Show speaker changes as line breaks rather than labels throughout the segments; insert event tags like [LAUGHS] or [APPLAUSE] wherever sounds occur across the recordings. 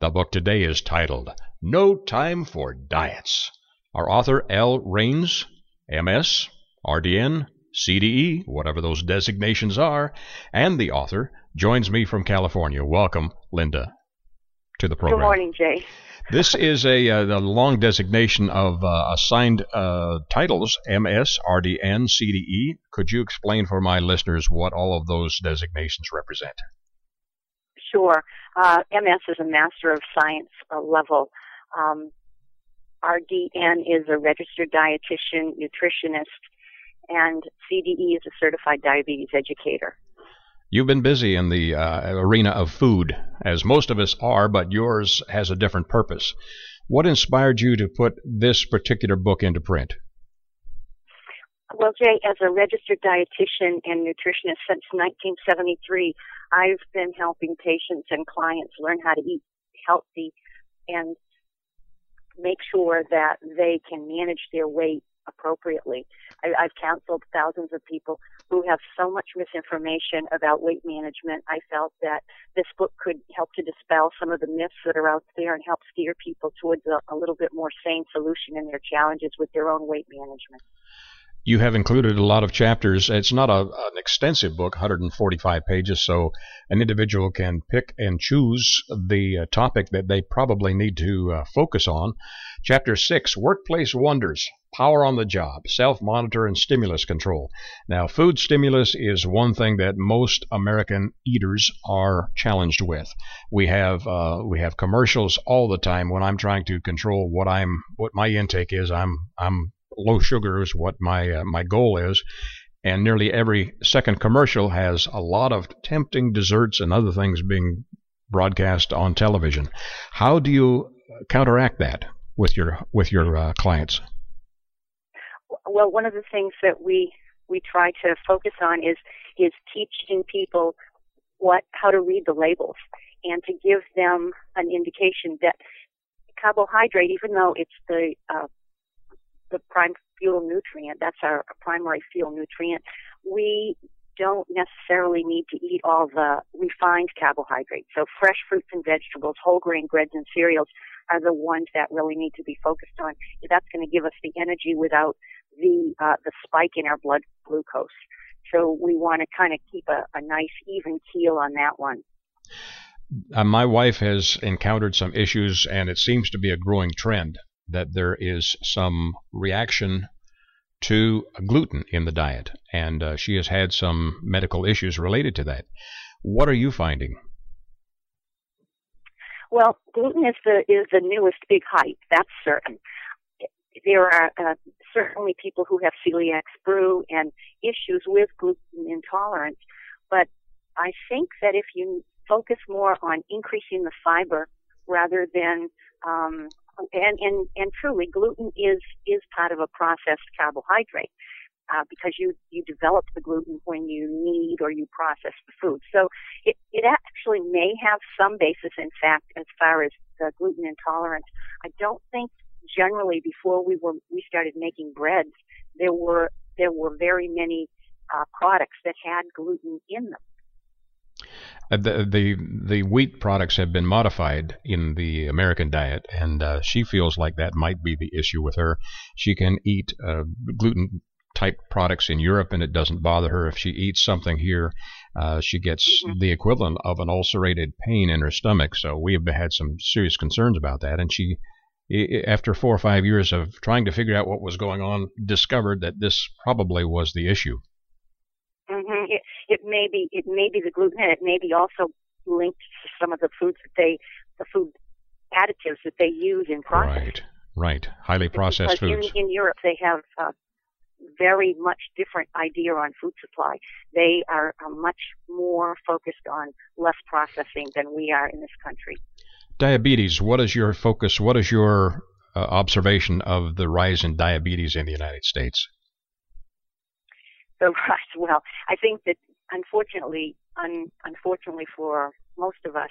The book today is titled No Time for Diets. Our author, L. Raynes, MS, RDN, CDE, whatever those designations are, and the author joins me from California. Welcome, Linda, to the program.
Good morning, Jay. [LAUGHS]
This is a, a uh, long designation of uh, assigned uh, titles MS, RDN, CDE. Could you explain for my listeners what all of those designations represent?
Sure. Uh, MS is a Master of Science uh, level. Um, RDN is a registered dietitian, nutritionist, and CDE is a certified diabetes educator.
You've been busy in the uh, arena of food, as most of us are, but yours has a different purpose. What inspired you to put this particular book into print?
Well, Jay, as a registered dietitian and nutritionist since 1973, I've been helping patients and clients learn how to eat healthy and make sure that they can manage their weight appropriately. I, I've counseled thousands of people who have so much misinformation about weight management. I felt that this book could help to dispel some of the myths that are out there and help steer people towards a, a little bit more sane solution in their challenges with their own weight management.
You have included a lot of chapters. It's not a, an extensive book, 145 pages, so an individual can pick and choose the uh, topic that they probably need to uh, focus on. Chapter 6 Workplace Wonders Power on the Job, Self Monitor, and Stimulus Control. Now, food stimulus is one thing that most American eaters are challenged with. We have uh, we have commercials all the time when I'm trying to control what I'm what my intake is. I'm I'm low sugar is what my uh, my goal is, and nearly every second commercial has a lot of tempting desserts and other things being broadcast on television. How do you counteract that? with your with your uh, clients?
Well, one of the things that we we try to focus on is is teaching people what how to read the labels and to give them an indication that carbohydrate, even though it's the uh, the prime fuel nutrient, that's our primary fuel nutrient, we don't necessarily need to eat all the refined carbohydrates. So fresh fruits and vegetables, whole grain breads and cereals are the ones that really need to be focused on. That's going to give us the energy without the uh, the spike in our blood glucose. So we want to kind of keep a, a nice even keel on that one.
Uh, my wife has encountered some issues, and it seems to be a growing trend that there is some reaction to gluten in the diet, and uh, she has had some medical issues related to that. What are you finding?
Well, gluten is the is the newest big hype. That's certain. There are uh, certainly people who have celiac sprue and issues with gluten intolerance, but I think that if you focus more on increasing the fiber rather than um, and and and truly gluten is is part of a processed carbohydrate uh, because you you develop the gluten when you knead or you process the food. So it it actually may have some basis in fact as far as the gluten intolerance. I don't think generally before we were we started making breads there were there were very many uh, products that had gluten in them.
Uh, the, the the wheat products have been modified in the American diet, and uh, she feels like that might be the issue with her. She can eat uh, gluten type products in Europe, and it doesn't bother her. If she eats something here, uh, she gets mm-hmm. the equivalent of an ulcerated pain in her stomach. So we have had some serious concerns about that. And she, after four or five years of trying to figure out what was going on, discovered that this probably was the issue.
Mm-hmm. May be it may be the gluten. and It may be also linked to some of the foods that they the food additives that they use in processing.
Right, right. Highly processed
because
foods.
In, in Europe, they have a very much different idea on food supply. They are uh, much more focused on less processing than we are in this country.
Diabetes. What is your focus? What is your uh, observation of the rise in diabetes in the United States?
The rise. [LAUGHS] Well, I think that unfortunately, un, unfortunately for most of us,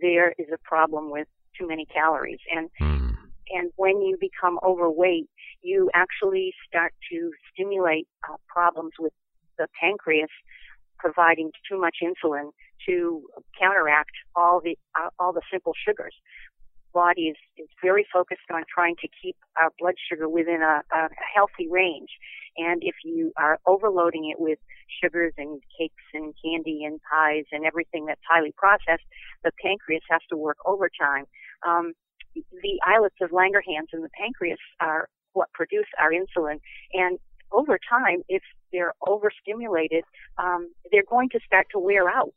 there is a problem with too many calories, and mm. and when you become overweight, you actually start to stimulate uh, problems with the pancreas providing too much insulin to counteract all the uh, all the simple sugars. Body is, is very focused on trying to keep our blood sugar within a, a healthy range. And if you are overloading it with sugars and cakes and candy and pies and everything that's highly processed, the pancreas has to work overtime. Um, the islets of Langerhans in the pancreas are what produce our insulin. And over time, if they're overstimulated, um, they're going to start to wear out.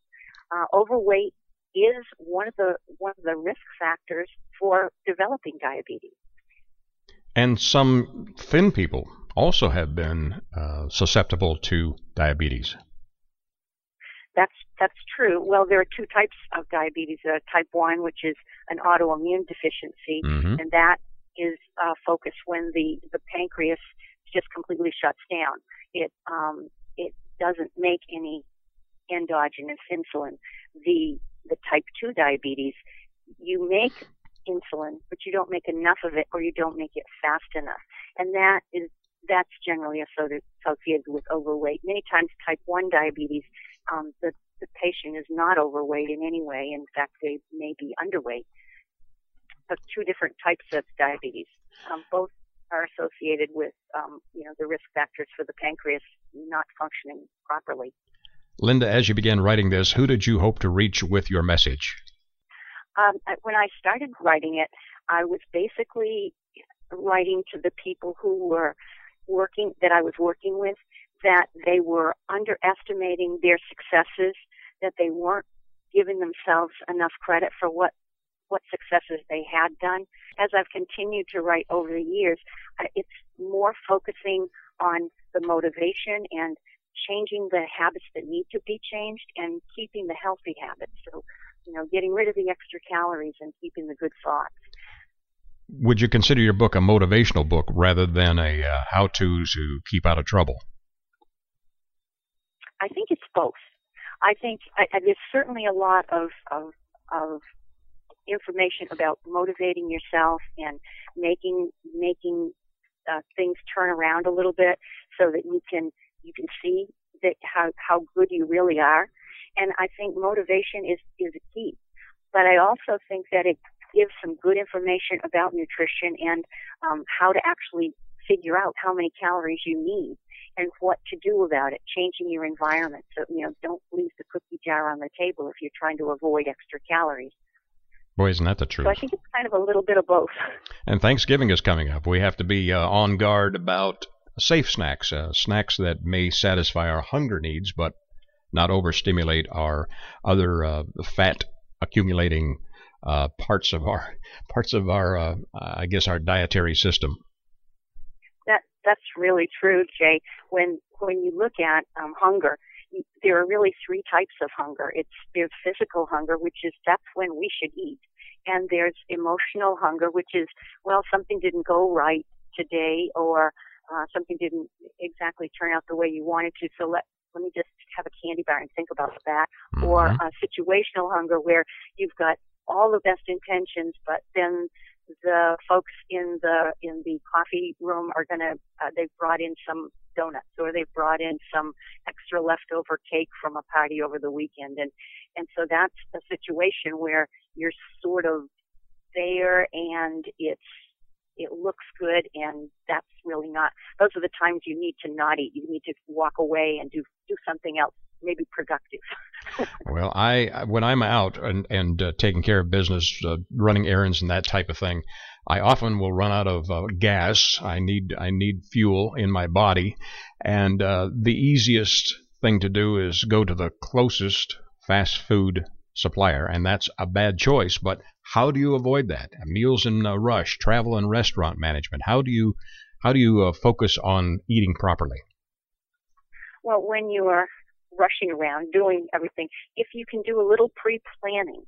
Uh, overweight is one of the one of the risk factors for developing diabetes.
And some thin people also have been uh, susceptible to diabetes.
That's that's true. Well, there are two types of diabetes: uh, type one, which is an autoimmune deficiency, mm-hmm. and that is uh, focused when the the pancreas just completely shuts down. It um, it doesn't make any endogenous insulin. The the type 2 diabetes, you make insulin, but you don't make enough of it or you don't make it fast enough. And that is that's generally associated with overweight. Many times type 1 diabetes, um, the, the patient is not overweight in any way. In fact, they may be underweight. But two different types of diabetes. Um, both are associated with, um, you know, the risk factors for the pancreas not functioning properly.
Linda, as you began writing this, who did you hope to reach with your message?
Um, when I started writing it, I was basically writing to the people who were working, that I was working with, that they were underestimating their successes, that they weren't giving themselves enough credit for what what successes they had done. As I've continued to write over the years, it's more focusing on the motivation and changing the habits that need to be changed and keeping the healthy habits. So, you know, getting rid of the extra calories and keeping the good thoughts.
Would you consider your book a motivational book rather than a uh, how-to to keep out of trouble?
I think it's both. I think I, I, there's certainly a lot of, of, of information about motivating yourself and making making uh, things turn around a little bit so that you can you can see that how how good you really are. And I think motivation is is a key. But I also think that it gives some good information about nutrition and um, how to actually figure out how many calories you need and what to do about it, changing your environment. So, you know, don't leave the cookie jar on the table if you're trying to avoid extra calories.
Boy, isn't that the truth?
So I think it's kind of a little bit of both.
And Thanksgiving is coming up. We have to be uh, on guard about safe snacks, uh, snacks that may satisfy our hunger needs but not overstimulate our other uh, fat accumulating uh, parts of our [LAUGHS] parts of our I guess our dietary system.
That that's really true, Jay. When when you look at um, hunger, there are really three types of hunger. It's there's physical hunger, which is that's when we should eat, and there's emotional hunger, which is well something didn't go right today, or uh, something didn't exactly turn out the way you wanted to. So let let me just have a candy bar and think about that. Mm-hmm. Or a situational hunger where you've got all the best intentions, but then the folks in the in the coffee room are gonna uh, they've brought in some donuts or they've brought in some extra leftover cake from a party over the weekend and and so that's a situation where you're sort of there and it's it looks good and that's really not those are the times you need to not eat. You need to walk away and do do something else maybe productive. [LAUGHS]
Well i when i'm out and and uh, taking care of business uh, running errands and that type of thing i often will run out of uh, gas. I need i need fuel in my body. And uh, the easiest thing to do is go to the closest fast food supplier. And that's a bad choice but how do you avoid that? Meals in a rush, travel and restaurant management. How do you how do you uh, focus on eating properly?
Well, when you are rushing around doing everything, if you can do a little pre-planning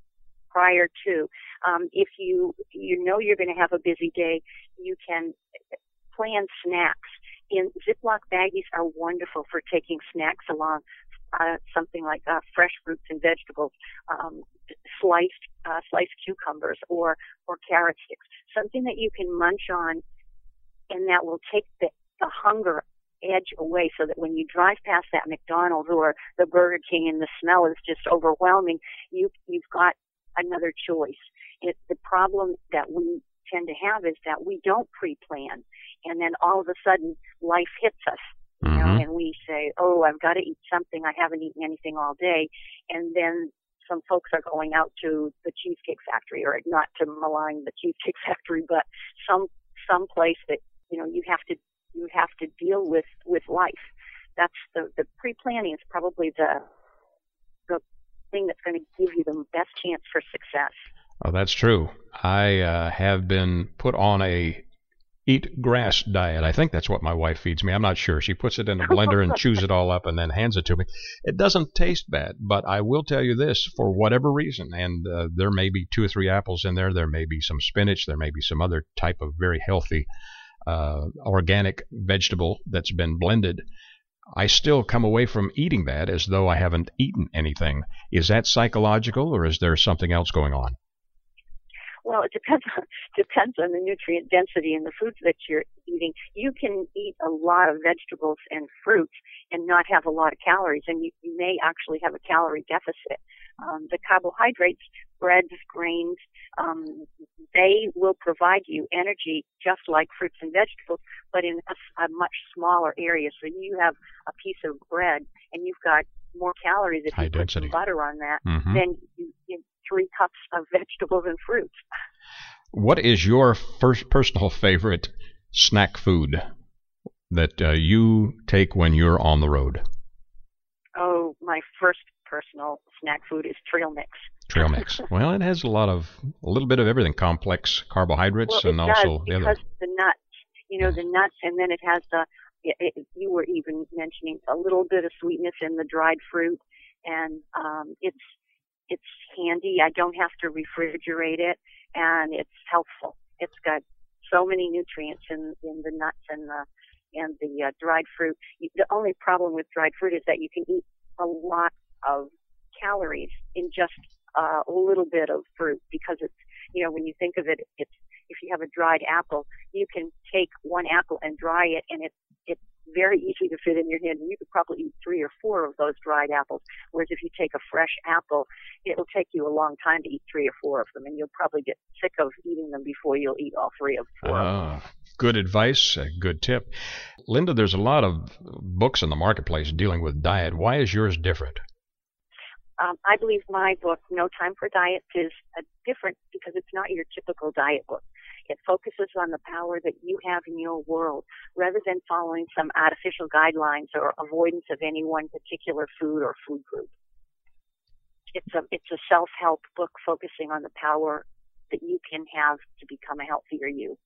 prior to. Um, if you you know you're going to have a busy day, you can plan snacks. In Ziploc baggies are wonderful for taking snacks along. Uh, something like uh, fresh fruits and vegetables, um, sliced uh, sliced cucumbers, or or carrot sticks. Something that you can munch on, and that will take the, the hunger edge away so that when you drive past that McDonald's or the Burger King and the smell is just overwhelming, you, you've got another choice. It, the problem that we tend to have is that we don't pre-plan and then all of a sudden life hits us. You know,
Mhm.
and we say, "Oh, I've got to eat something. I haven't eaten anything all day." And then some folks are going out to the Cheesecake Factory, or not to malign the Cheesecake Factory, but some some place that you know you have to you have to deal with with life. That's the the pre planning is probably the the thing that's going to give you the best chance for success.
Oh, that's true. I uh, have been put on a eat grass diet. I think that's what my wife feeds me. I'm not sure. She puts it in a blender and chews it all up and then hands it to me. It doesn't taste bad, but I will tell you this for whatever reason, and uh, there may be two or three apples in there. There may be some spinach. There may be some other type of very healthy uh, organic vegetable that's been blended. I still come away from eating that as though I haven't eaten anything. Is that psychological, or is there something else going on?
Well, it depends on, [LAUGHS] depends on the nutrient density in the foods that you're eating. You can eat a lot of vegetables and fruits and not have a lot of calories, and you, you may actually have a calorie deficit. Um, the carbohydrates, breads, grains, um, they will provide you energy just like fruits and vegetables, but in a, a much smaller area. So you have a piece of bread and you've got more calories if
High
you put some butter on that
Mhm.
than you, three cups of [LAUGHS] vegetables and fruits.
What is your first personal favorite snack food that uh, you take when you're on the road?
Oh, my first personal snack food is trail mix.
Trail mix. [LAUGHS] well, it has a lot of a little bit of everything, complex carbohydrates
well,
and also the
because
other.
the nuts, you know, the nuts, and then it has the. It, it, you were even mentioning a little bit of sweetness in the dried fruit, and um, it's it's handy. I don't have to refrigerate it, and it's helpful. It's got so many nutrients in in the nuts and the and the uh, dried fruit. The only problem with dried fruit is that you can eat a lot of calories in just a little bit of fruit because it's you know when you think of it, it's if you have a dried apple, you can take one apple and dry it, and it's very easy to fit in your hand. And you could probably eat three or four of those dried apples. Whereas if you take a fresh apple, it'll take you a long time to eat three or four of them, and you'll probably get sick of eating them before you'll eat all three of them.
Ah, good advice, a good tip. Linda, there's a lot of books in the marketplace dealing with diet. Why is yours different?
Um, I believe my book, No Time for Diets, is different because it's not your typical diet book. It focuses on the power that you have in your world rather than following some artificial guidelines or avoidance of any one particular food or food group. It's a, it's a self-help book focusing on the power that you can have to become a healthier you.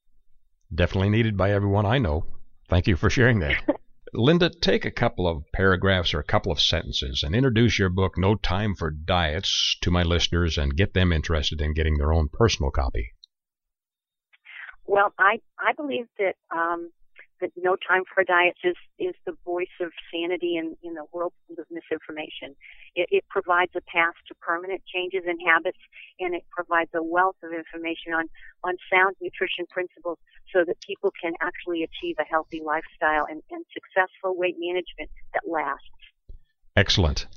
Definitely needed by everyone I know. Thank you for sharing that. [LAUGHS] Linda, take a couple of paragraphs or a couple of sentences and introduce your book, No Time for Diets, to my listeners and get them interested in getting their own personal copy.
Well, I I believe that um, that No Time for Diets is is the voice of sanity in in the world of misinformation. It, it provides a path to permanent changes in habits, and it provides a wealth of information on on sound nutrition principles, so that people can actually achieve a healthy lifestyle and, and successful weight management that lasts.
Excellent.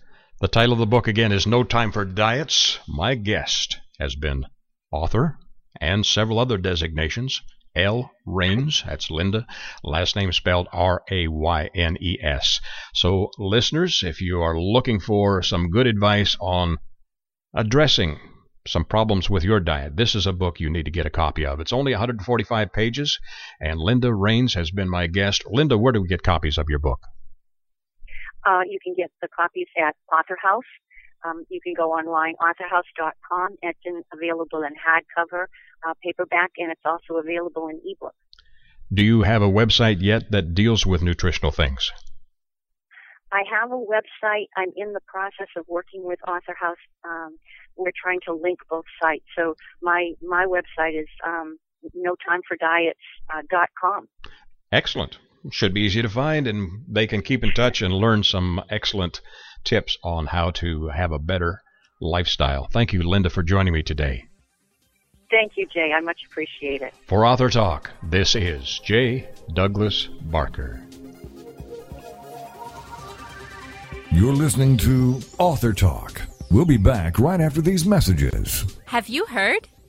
The title of the book again is No Time for Diets. My guest has been author and several other designations. L. Raynes, that's Linda, last name spelled R A Y N E S. So, listeners, if you are looking for some good advice on addressing some problems with your diet, this is a book you need to get a copy of. It's only 145 pages, and Linda Raynes has been my guest. Linda, where do we get copies of your book?
Uh, you can get the copies at Author House. Um, you can go online, authorhouse.com. It's in, available in hardcover, uh, paperback, and it's also available in ebook.
Do you have a website yet that deals with nutritional things?
I have a website. I'm in the process of working with Author House. Um, we're trying to link both sites. So my my website is um, notimefordiets.com. Uh,
Excellent. Should be easy to find, and they can keep in touch and learn some excellent tips on how to have a better lifestyle. Thank you, Linda, for joining me today.
Thank you, Jay. I much appreciate it.
For Author Talk, this is Jay Douglas Barker.
You're listening to Author Talk. We'll be back right after these messages.
Have you heard?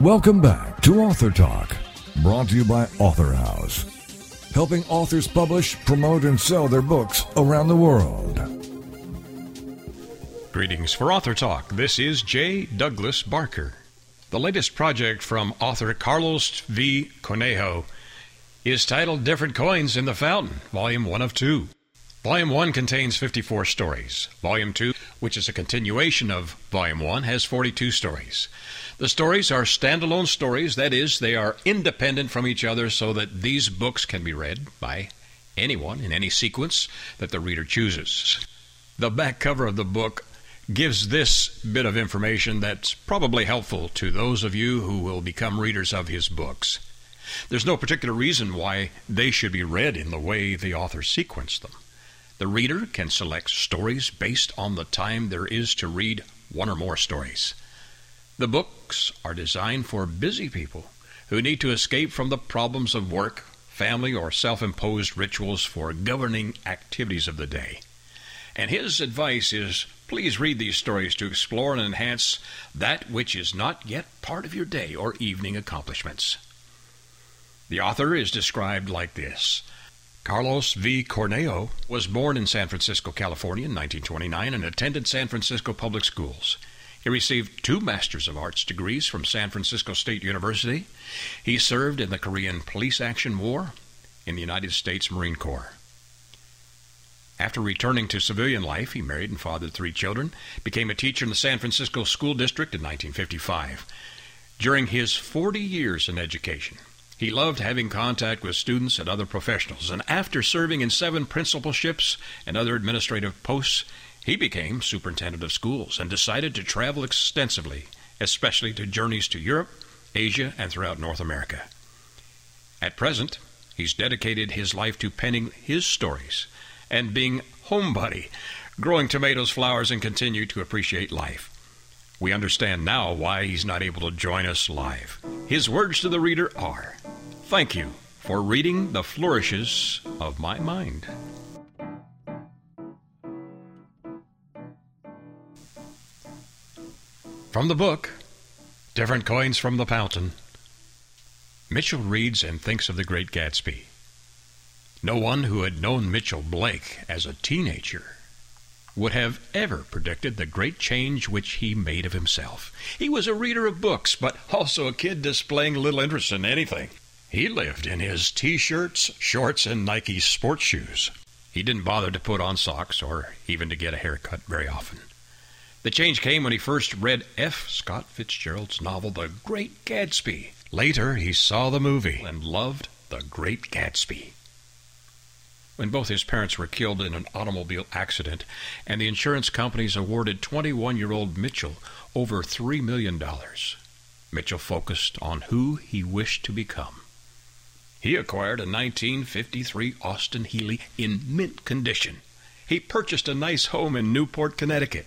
Welcome back to Author Talk, brought to you by Author House, helping authors publish, promote, and sell their books around the world.
Greetings for Author Talk. This is J. Douglas Barker. The latest project from author Carlos V. Cornejo is titled Different Coins in the Fountain, Volume 1 of 2. Volume 1 contains 54 stories. Volume 2, which is a continuation of Volume 1, has 42 stories. The stories are standalone stories, that is, they are independent from each other so that these books can be read by anyone in any sequence that the reader chooses. The back cover of the book gives this bit of information that's probably helpful to those of you who will become readers of his books. There's no particular reason why they should be read in the way the author sequenced them. The reader can select stories based on the time there is to read one or more stories. The books are designed for busy people who need to escape from the problems of work, family, or self imposed rituals for governing activities of the day. And his advice is please read these stories to explore and enhance that which is not yet part of your day or evening accomplishments. The author is described like this Carlos V. Cornejo was born in San Francisco, California in 1929 and attended San Francisco public schools. He received two Masters of Arts degrees from San Francisco State University. He served in the Korean Police Action War in the United States Marine Corps. After returning to civilian life, he married and fathered three children, became a teacher in the San Francisco School District in 1955. During his 40 years in education, he loved having contact with students and other professionals, and after serving in seven principalships and other administrative posts, he became superintendent of schools and decided to travel extensively, especially to journeys to Europe, Asia, and throughout North America. At present, he's dedicated his life to penning his stories and being homebody, growing tomatoes, flowers, and continue to appreciate life. We understand now why he's not able to join us live. His words to the reader are Thank you for reading the flourishes of my mind. From the book, Different Coins from the Fountain, Mitchell reads and thinks of the great Gatsby. No one who had known Mitchell Blake as a teenager would have ever predicted the great change which he made of himself. He was a reader of books, but also a kid displaying little interest in anything. He lived in his t shirts, shorts, and Nike sports shoes. He didn't bother to put on socks or even to get a haircut very often. The change came when he first read F. Scott Fitzgerald's novel, The Great Gatsby. Later, he saw the movie and loved The Great Gatsby. When both his parents were killed in an automobile accident and the insurance companies awarded 21 year old Mitchell over $3 million, Mitchell focused on who he wished to become. He acquired a 1953 Austin Healey in mint condition he purchased a nice home in Newport, Connecticut.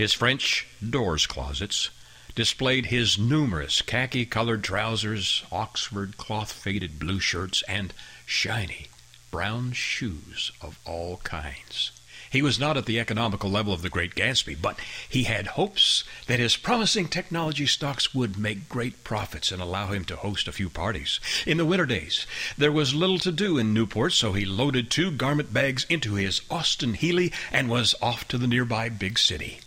His French doors closets displayed his numerous khaki colored trousers, Oxford cloth faded blue shirts, and shiny brown shoes of all kinds. He was not at the economical level of the great Gatsby, but he had hopes that his promising technology stocks would make great profits and allow him to host a few parties. In the winter days, there was little to do in Newport, so he loaded two garment bags into his Austin Healey and was off to the nearby big city.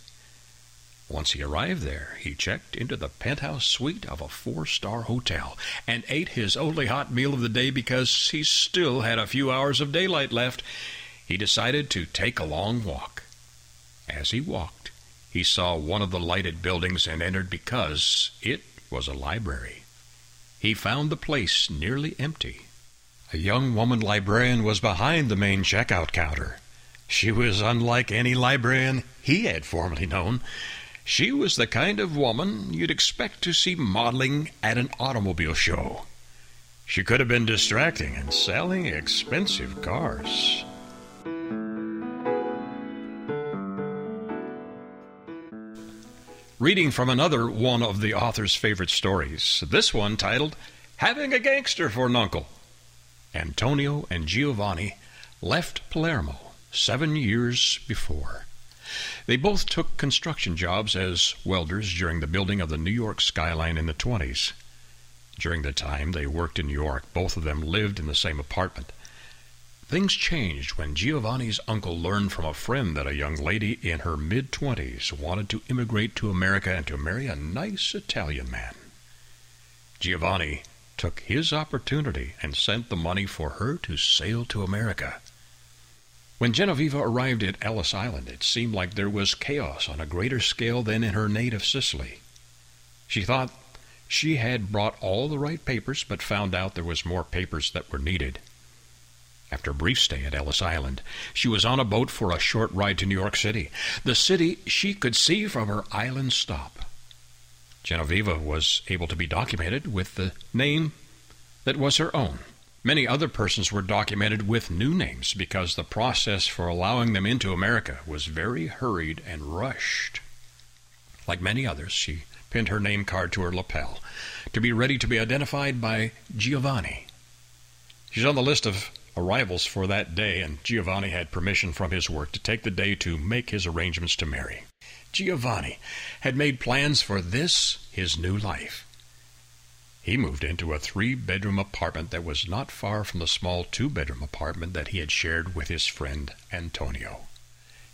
Once he arrived there, he checked into the penthouse suite of a four star hotel and ate his only hot meal of the day because he still had a few hours of daylight left he decided to take a long walk. As he walked, he saw one of the lighted buildings and entered because it was a library. He found the place nearly empty. A young woman librarian was behind the main checkout counter. She was unlike any librarian he had formerly known. She was the kind of woman you'd expect to see modeling at an automobile show. She could have been distracting and selling expensive cars. reading from another one of the author's favorite stories, this one titled Having a Gangster for an Uncle. Antonio and Giovanni left Palermo seven years before. They both took construction jobs as welders during the building of the New York skyline in the 20s. During the time they worked in New York, both of them lived in the same apartment. Things changed when Giovanni's uncle learned from a friend that a young lady in her mid twenties wanted to immigrate to America and to marry a nice Italian man. Giovanni took his opportunity and sent the money for her to sail to America. When Genoveva arrived at Ellis Island, it seemed like there was chaos on a greater scale than in her native Sicily. She thought she had brought all the right papers, but found out there was more papers that were needed. After a brief stay at Ellis Island, she was on a boat for a short ride to New York City, the city she could see from her island stop. Genoveva was able to be documented with the name that was her own. Many other persons were documented with new names because the process for allowing them into America was very hurried and rushed. Like many others, she pinned her name card to her lapel to be ready to be identified by Giovanni. She's on the list of arrivals for that day, and Giovanni had permission from his work to take the day to make his arrangements to marry. Giovanni had made plans for this, his new life. He moved into a three bedroom apartment that was not far from the small two bedroom apartment that he had shared with his friend Antonio.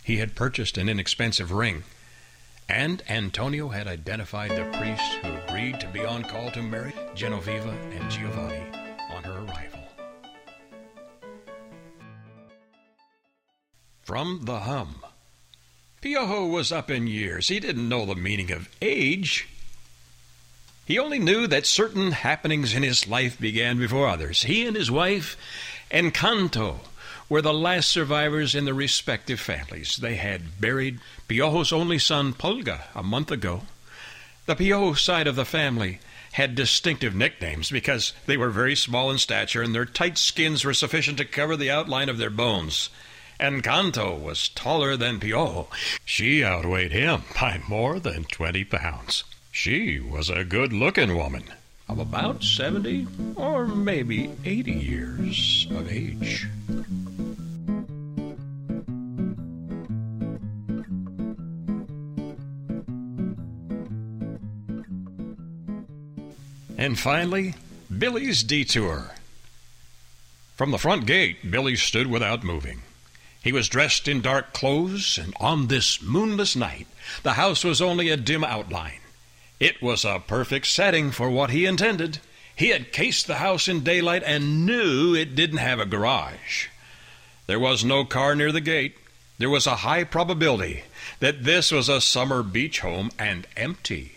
He had purchased an inexpensive ring, and Antonio had identified the priest who agreed to be on call to marry Genoveva and Giovanni on her arrival. From the hum. Piojo was up in years. He didn't know the meaning of age. He only knew that certain happenings in his life began before others. He and his wife, Encanto, were the last survivors in their respective families. They had buried Piojo's only son, Polga, a month ago. The Piojo side of the family had distinctive nicknames because they were very small in stature and their tight skins were sufficient to cover the outline of their bones. Encanto was taller than Piojo. She outweighed him by more than 20 pounds. She was a good looking woman of about 70 or maybe 80 years of age. And finally, Billy's detour. From the front gate, Billy stood without moving. He was dressed in dark clothes, and on this moonless night, the house was only a dim outline. It was a perfect setting for what he intended. He had cased the house in daylight and knew it didn't have a garage. There was no car near the gate. There was a high probability that this was a summer beach home and empty.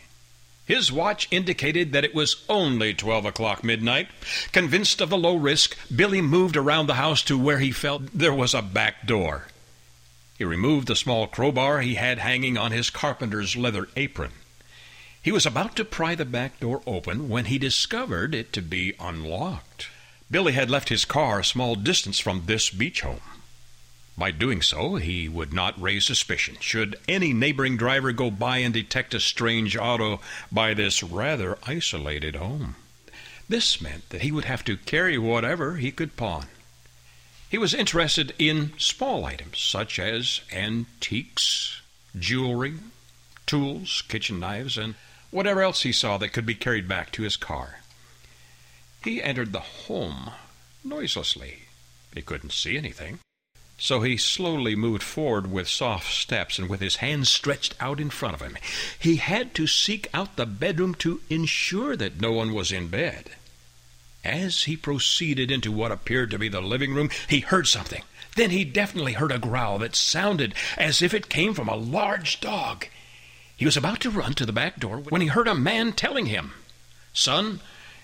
His watch indicated that it was only 12 o'clock midnight. Convinced of the low risk, Billy moved around the house to where he felt there was a back door. He removed the small crowbar he had hanging on his carpenter's leather apron. He was about to pry the back door open when he discovered it to be unlocked. Billy had left his car a small distance from this beach home. By doing so, he would not raise suspicion. Should any neighboring driver go by and detect a strange auto by this rather isolated home, this meant that he would have to carry whatever he could pawn. He was interested in small items such as antiques, jewelry, tools, kitchen knives, and whatever else he saw that could be carried back to his car. He entered the home noiselessly. He couldn't see anything. So he slowly moved forward with soft steps and with his hands stretched out in front of him. He had to seek out the bedroom to ensure that no one was in bed. As he proceeded into what appeared to be the living room, he heard something. Then he definitely heard a growl that sounded as if it came from a large dog. He was about to run to the back door when he heard a man telling him, Son,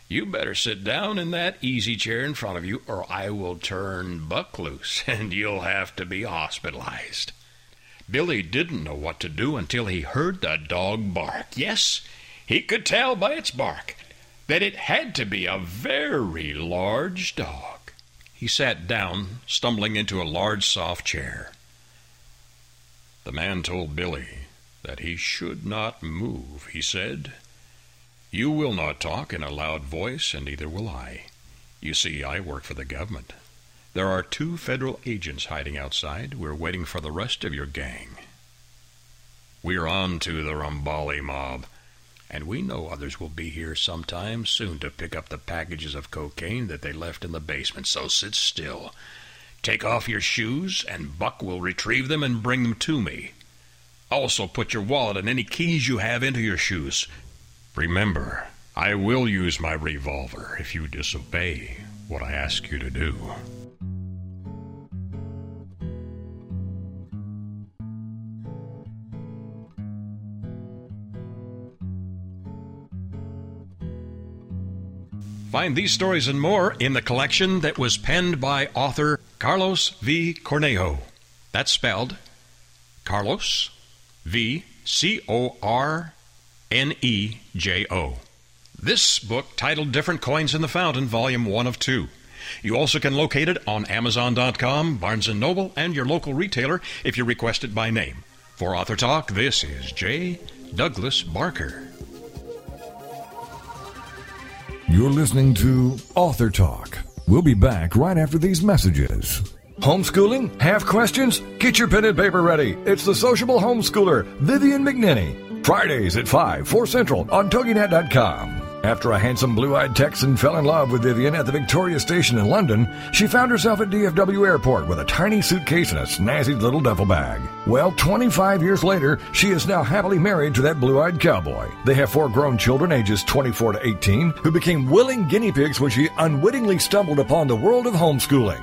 you better sit down in that easy chair in front of you, or I will turn Buck loose [LAUGHS] and you'll have to be hospitalized. Billy didn't know what to do until he heard the dog bark. Yes, he could tell by its bark that it had to be a very large dog. He sat down, stumbling into a large soft chair. The man told Billy that he should not move, he said. You will not talk in a loud voice, and neither will I. You see, I work for the government. There are two federal agents hiding outside. We're waiting for the rest of your gang. We're on to the Rambali mob, and we know others will be here sometime soon to pick up the packages of cocaine that they left in the basement, so sit still. Take off your shoes, and Buck will retrieve them and bring them to me. Also, put your wallet and any keys you have into your shoes. Remember, I will use my revolver if you disobey what I ask you to do. Find these stories and more in the collection that was penned by author Carlos V. Cornejo. That's spelled Carlos V C O R N E J O. This book, titled Different Coins in the Fountain, Volume 1 of 2. You also can locate it on Amazon.com, Barnes & Noble, and your local retailer if you request it by name. For Author Talk, this is J. Douglas Barker.
You're listening to Author Talk. We'll be back right after these messages. Homeschooling? Have questions? Get your pen and paper ready. It's the sociable homeschooler, Vivian McNinney. Fridays at 5, 4 Central on TogiNet.com. After a handsome blue-eyed Texan fell in love with Vivian at the Victoria Station in London, she found herself at DFW Airport with a tiny suitcase and a snazzy little duffel bag. Well, 25 years later, she is now happily married to that blue-eyed cowboy. They have four grown children ages 24 to 18 who became willing guinea pigs when she unwittingly stumbled upon the world of homeschooling.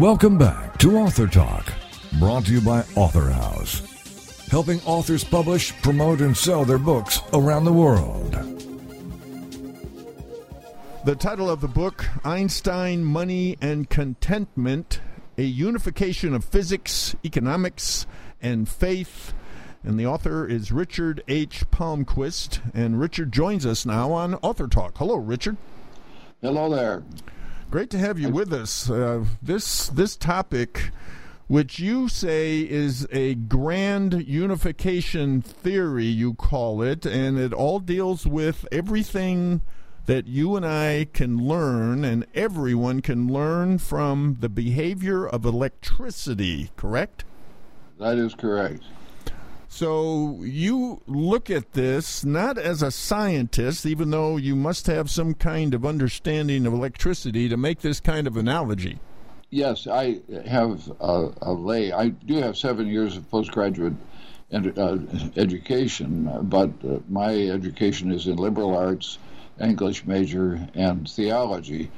Welcome back to Author Talk, brought to you by Author House, helping authors publish, promote, and sell their books around the world.
The title of the book Einstein, Money, and Contentment A Unification of Physics, Economics, and Faith. And the author is Richard H. Palmquist. And Richard joins us now on Author Talk. Hello, Richard.
Hello there.
Great to have you with us. Uh, this this topic, which you say is a grand unification theory, you call it, and it all deals with everything that you and I can learn, and everyone can learn from the behavior of electricity. Correct?
That is correct.
So you look at this not as a scientist, even though you must have some kind of understanding of electricity to make this kind of analogy.
Yes, I have a, a lay. I do have seven years of postgraduate ed, uh, education, but uh, my education is in liberal arts, English major, and theology.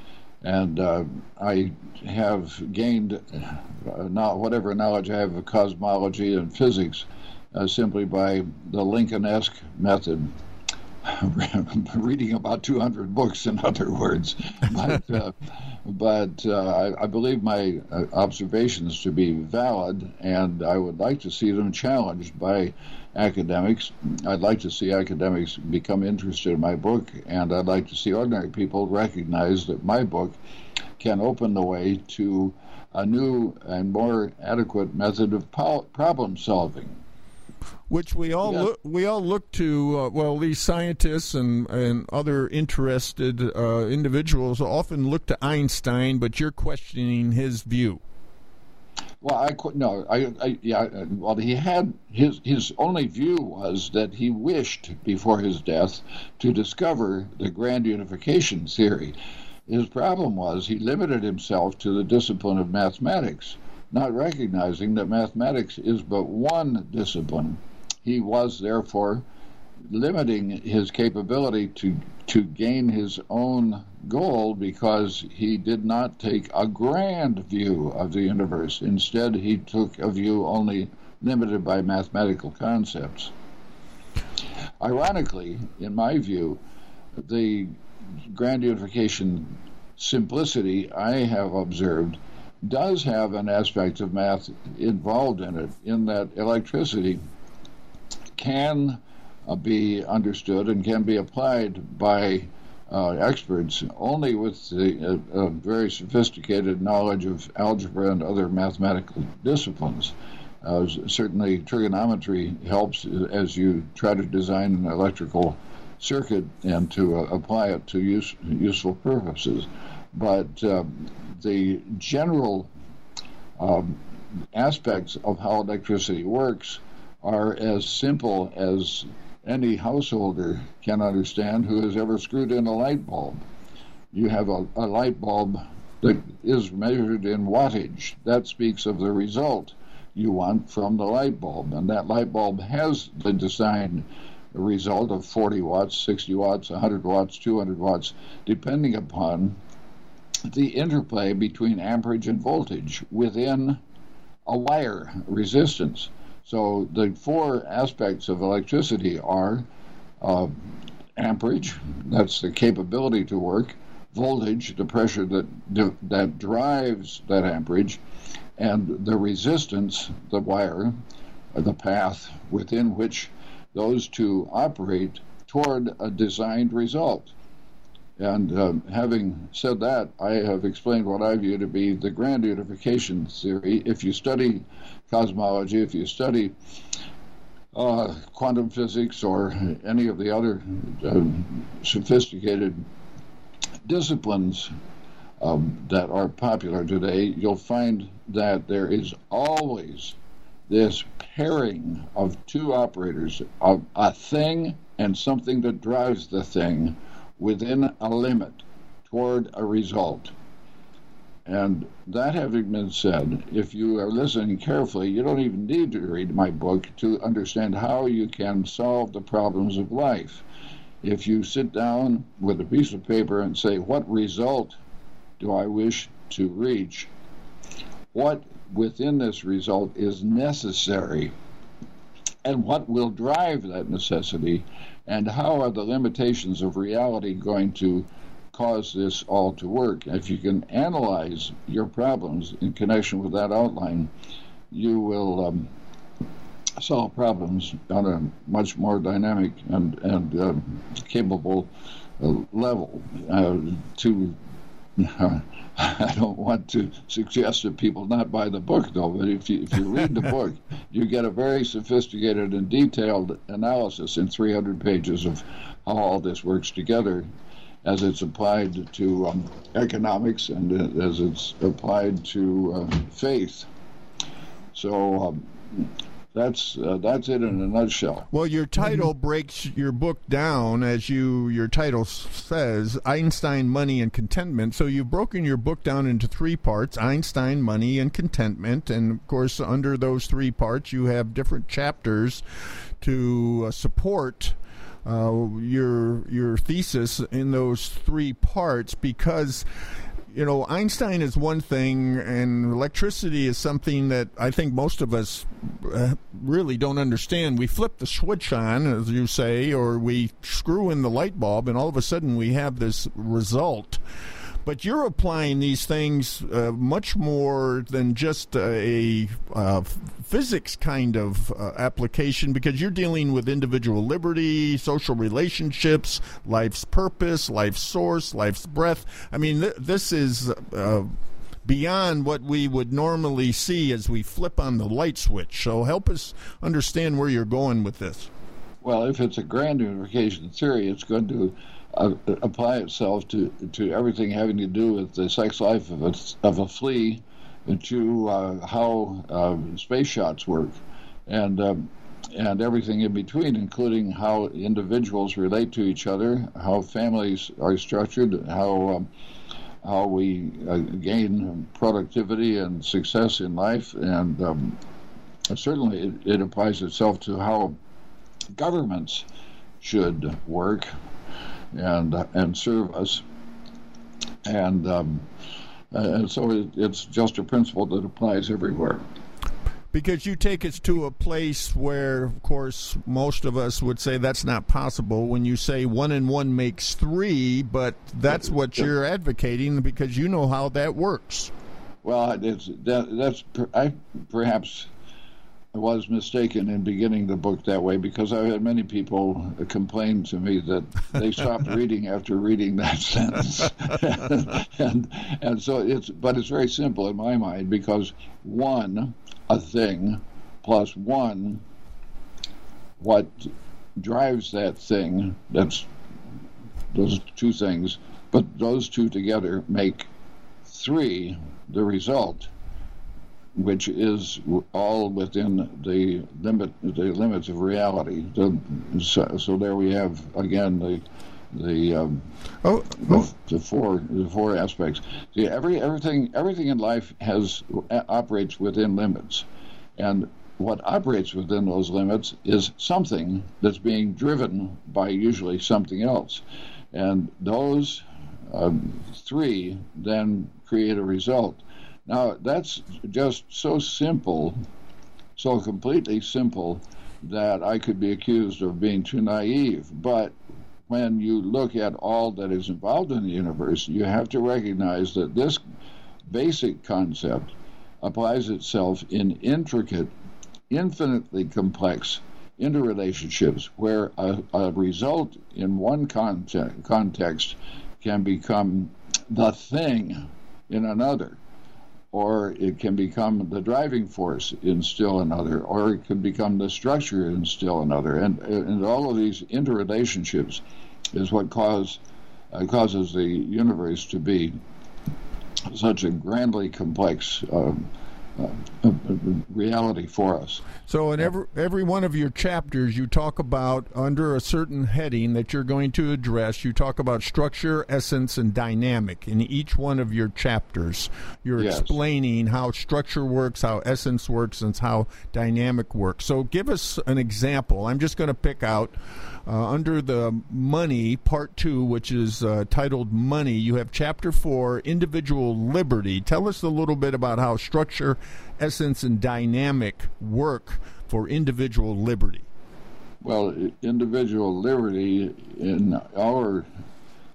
and uh, I have gained uh, not whatever knowledge I have of cosmology and physics uh, simply by the Lincoln-esque method. [LAUGHS] reading about 200 books, in other words. [LAUGHS] But, uh, but uh, I, I, believe my uh, observations to be valid, and I would like to see them challenged by academics. I'd like to see academics become interested in my book, and I'd like to see ordinary people recognize that my book can open the way to a new and more adequate method of problem solving
which we all yeah. look we all look to. Uh, well, these scientists and and other interested uh, individuals often look to Einstein, but you're questioning his view.
Well, I no, I, I yeah. Well, he had his his only view was that he wished before his death to discover the grand unification theory. His problem was he limited himself to the discipline of mathematics not recognizing that mathematics is but one discipline. He was therefore limiting his capability to to gain his own goal because he did not take a grand view of the universe. Instead, he took a view only limited by mathematical concepts. Ironically, in my view, the grand unification simplicity I have observed does have an aspect of math involved in it, in that electricity can uh, be understood and can be applied by uh, experts only with the uh, very sophisticated knowledge of algebra and other mathematical disciplines. Uh, certainly, trigonometry helps as you try to design an electrical circuit and to uh, apply it to use, useful purposes. But um, the general um, aspects of how electricity works are as simple as any householder can understand who has ever screwed in a light bulb. You have a, a light bulb that is measured in wattage. That speaks of the result you want from the light bulb. And that light bulb has the design result of 40 watts, 60 watts, 100 watts, 200 watts, depending upon the interplay between amperage and voltage within a wire resistance. So the four aspects of electricity are uh, amperage, that's the capability to work, voltage, the pressure that that drives that amperage, and the resistance, the wire, the path within which those two operate toward a designed result. And uh, having said that, I have explained what I view to be the grand unification theory. If you study cosmology, if you study uh, quantum physics or any of the other uh, sophisticated disciplines um, that are popular today, you'll find that there is always this pairing of two operators, of a thing and something that drives the thing within a limit toward a result. And that having been said, if you are listening carefully, you don't even need to read my book to understand how you can solve the problems of life. If you sit down with a piece of paper and say, What result do I wish to reach? What within this result is necessary? And what will drive that necessity? and how are the limitations of reality going to cause this all to work? If you can analyze your problems in connection with that outline, you will um, solve problems on a much more dynamic and, and uh, capable uh, level. Uh, to [LAUGHS] I don't want to suggest that people not buy the book, though. But if you if you read the [LAUGHS] book, you get a very sophisticated and detailed analysis in 300 pages of how all this works together, as it's applied to um, economics and as it's applied to uh, faith. So. Um, that's uh, that's it in a nutshell.
Well, your title breaks your book down, as you your title says, Einstein, Money, and Contentment. So you've broken your book down into three parts: Einstein, Money, and Contentment. And of course, under those three parts, you have different chapters to uh, support. Uh, your your thesis in those three parts because you know, Einstein is one thing, and electricity is something that I think most of us uh, really don't understand. We flip the switch on, as you say, or we screw in the light bulb, and all of a sudden we have this result. But you're applying these things uh, much more than just a uh, physics kind of uh, application because you're dealing with individual liberty, social relationships, life's purpose, life's source, life's breath. I mean, th- this is uh, beyond what we would normally see as we flip on the light switch. So help us understand where you're going with this.
Well, if it's a grand unification theory, it's going to uh, apply itself to to everything having to do with the sex life of a, of a flea, to uh, how uh, space shots work, and um, and everything in between, including how individuals relate to each other, how families are structured, how um, how we uh, gain productivity and success in life, and um, certainly it, it applies itself to how governments should work and and serve us. And um, and so it, it's just a principle that applies everywhere.
Because you take us to a place where, of course, most of us would say that's not possible. When you say one and one makes three, but that's what you're advocating because you know how that works.
Well, it's that, that's I perhaps I was mistaken in beginning the book that way because I had many people complain to me that they stopped [LAUGHS] reading after reading that [LAUGHS] sentence, and and so it's but it's very simple in my mind because one a thing plus one what drives that thing that's those two things but those two together make three the result which is all within the limit the limits of reality. The, so, so, there we have again the the, um, oh, oh. The, the, four the four aspects. See, every everything everything in life has operates within limits, and what operates within those limits is something that's being driven by usually something else, and those um, three then create a result. Now, that's just so simple, so completely simple, that I could be accused of being too naive. But when you look at all that is involved in the universe, you have to recognize that this basic concept applies itself in intricate, infinitely complex interrelationships where a, a result in one context, context can become the thing in another or it can become the driving force in still another, or it can become the structure in still another. And, and all of these interrelationships is what cause, uh, causes the universe to be such a grandly complex um, reality for us.
So, in every every one of your chapters, you talk about under a certain heading that you're going to address. You talk about structure, essence, and dynamic. In each one of your chapters, you're yes. explaining how structure works, how essence works, and how dynamic works. So, give us an example. I'm just going to pick out uh, under the money, part two, which is uh, titled Money, you have chapter four, Individual Liberty. Tell us a little bit about how structure, essence, and dynamic work for individual liberty.
Well, individual liberty in our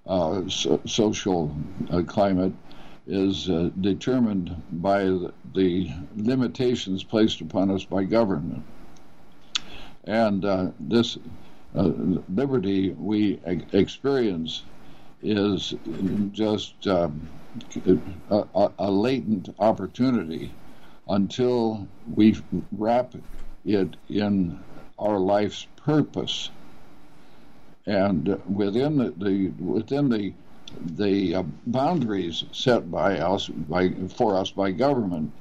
uh, so- social uh, climate is uh, determined by the limitations placed upon us by government. And uh, this uh, liberty we experience is just um, a, a, latent opportunity until we wrap it in our life's purpose. And within the, the within the the uh, boundaries set by us by for us by government,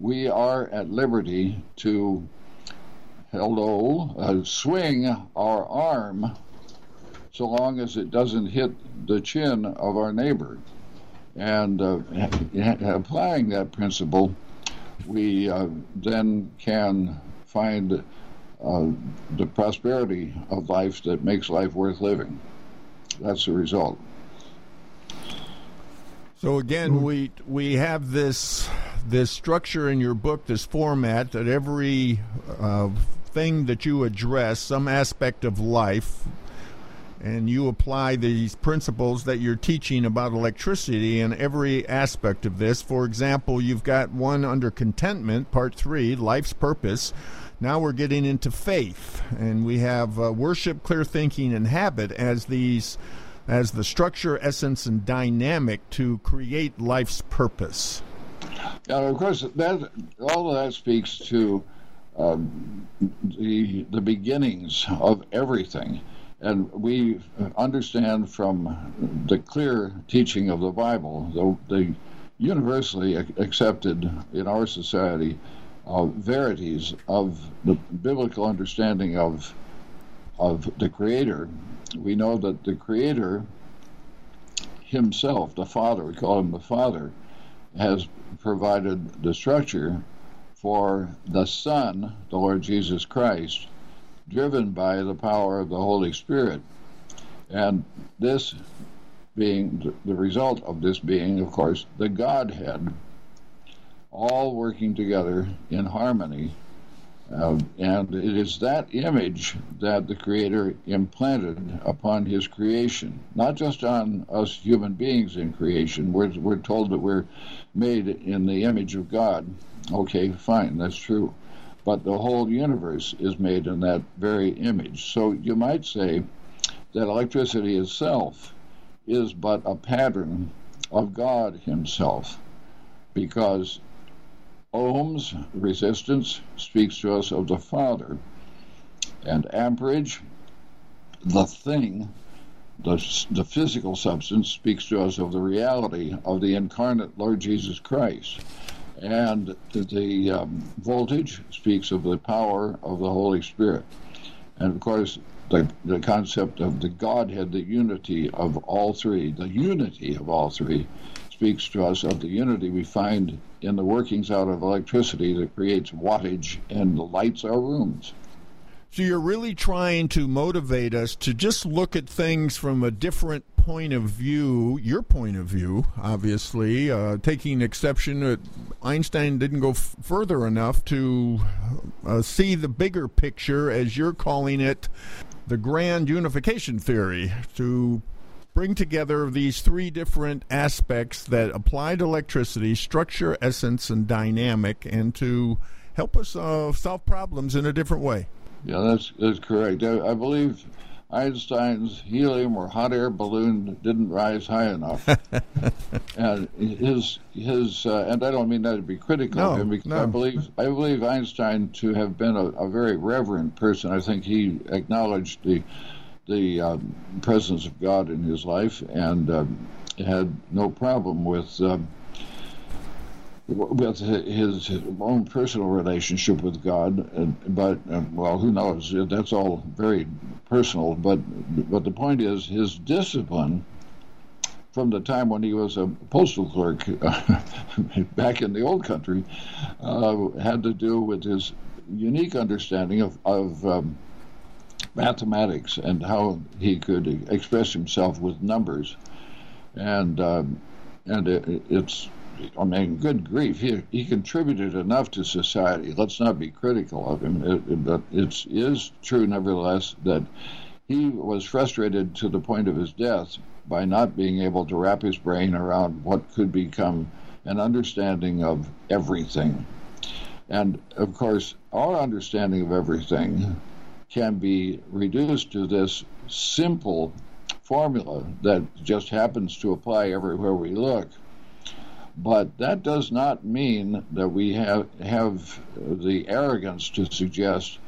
we are at liberty to hello, uh, swing our arm so long as it doesn't hit the chin of our neighbor. And uh, [LAUGHS] applying that principle, we uh, then can find uh, the prosperity of life that makes life worth living. That's the result.
So again, we we have this this structure in your book, this format that every uh, thing that you address, some aspect of life, and you apply these principles that you're teaching about electricity in every aspect of this. For example, you've got one under contentment, part three, life's purpose. Now we're getting into faith, and we have uh, worship, clear thinking, and habit as these as the structure, essence, and dynamic to create life's purpose.
Yeah, of course, that all of that speaks to um, the the beginnings of everything, and we understand from the clear teaching of the Bible, the, the universally accepted in our society uh, verities of the biblical understanding of of the Creator. We know that the Creator Himself, the Father, we call Him the Father, has provided the structure for the Son, the Lord Jesus Christ, driven by the power of the Holy Spirit. And this being the result of this being, of course, the Godhead, all working together in harmony uh, and it is that image that the Creator implanted upon His creation, not just on us human beings in creation. We're, we're told that we're made in the image of God. Okay, fine, that's true. But the whole universe is made in that very image. So you might say that electricity itself is but a pattern of God Himself because Ohm's resistance speaks to us of the Father, and amperage, the thing, the, the physical substance, speaks to us of the reality of the incarnate Lord Jesus Christ. And the um, voltage speaks of the power of the Holy Spirit. And of course, the, the concept of the Godhead, the unity of all three, the unity of all three, speaks to us of the unity we find in the workings out of electricity that creates wattage and lights our rooms.
So you're really trying to motivate us to just look at things from a different point of view, your point of view, obviously, uh, taking exception that Einstein didn't go f- further enough to uh, see the bigger picture, as you're calling it, the grand unification theory, to bring together these three different aspects that apply to electricity structure, essence, and dynamic, and to help us uh, solve problems in a different way.
Yeah, that's, that's correct. I, I believe Einstein's helium or hot air balloon didn't rise high enough, [LAUGHS] and his his uh, and I don't mean that to be critical
no,
of him because
no.
I believe I believe Einstein to have been a, a very reverent person. I think he acknowledged the the um, presence of God in his life and um, had no problem with um, with his own personal relationship with God. But well, who knows? That's all very personal. But but the point is, his discipline from the time when he was a postal clerk [LAUGHS] back in the old country uh, had to do with his unique understanding of, of um, mathematics and how he could express himself with numbers, and um, and it, it's. I mean, good grief, he, he contributed enough to society. Let's not be critical of him, it, it, but it is true, nevertheless, that he was frustrated to the point of his death by not being able to wrap his brain around what could become an understanding of everything. And of course, our understanding of everything can be reduced to this simple formula that just happens to apply everywhere we look. But that does not mean that we have have the arrogance to suggest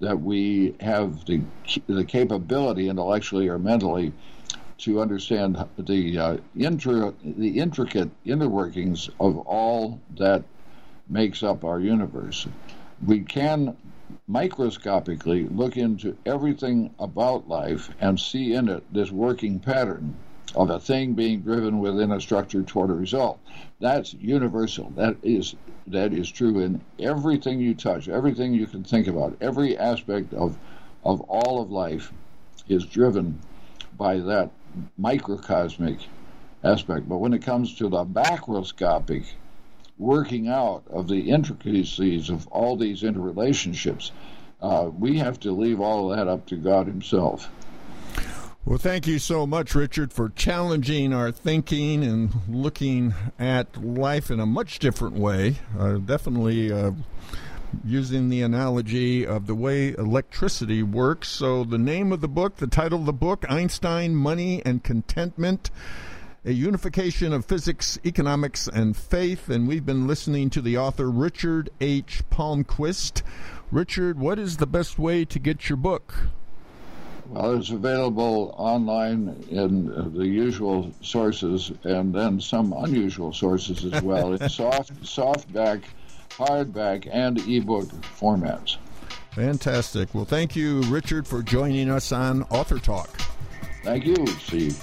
that we have the the capability intellectually or mentally to understand the uh, the intricate inner workings of all that makes up our universe. We can microscopically look into everything about life and see in it this working pattern of a thing being driven within a structure toward a result. That's universal. That is that is true in everything you touch, everything you can think about, every aspect of of all of life is driven by that microcosmic aspect. But when it comes to the macroscopic working out of the intricacies of all these interrelationships, uh, we have to leave all of that up to God Himself.
Well, thank you so much, Richard, for challenging our thinking and looking at life in a much different way. Uh, definitely uh, using the analogy of the way electricity works. So, the name of the book, the title of the book, Einstein, Money, and Contentment a unification of physics, economics, and faith. And we've been listening to the author Richard H. Palmquist. Richard, what is the best way to get your book?
Well, it's available online in the usual sources and then some unusual sources as well in [LAUGHS] soft, softback, hardback, and ebook formats.
Fantastic. Well, thank you, Richard, for joining us on Author Talk.
Thank you, Steve.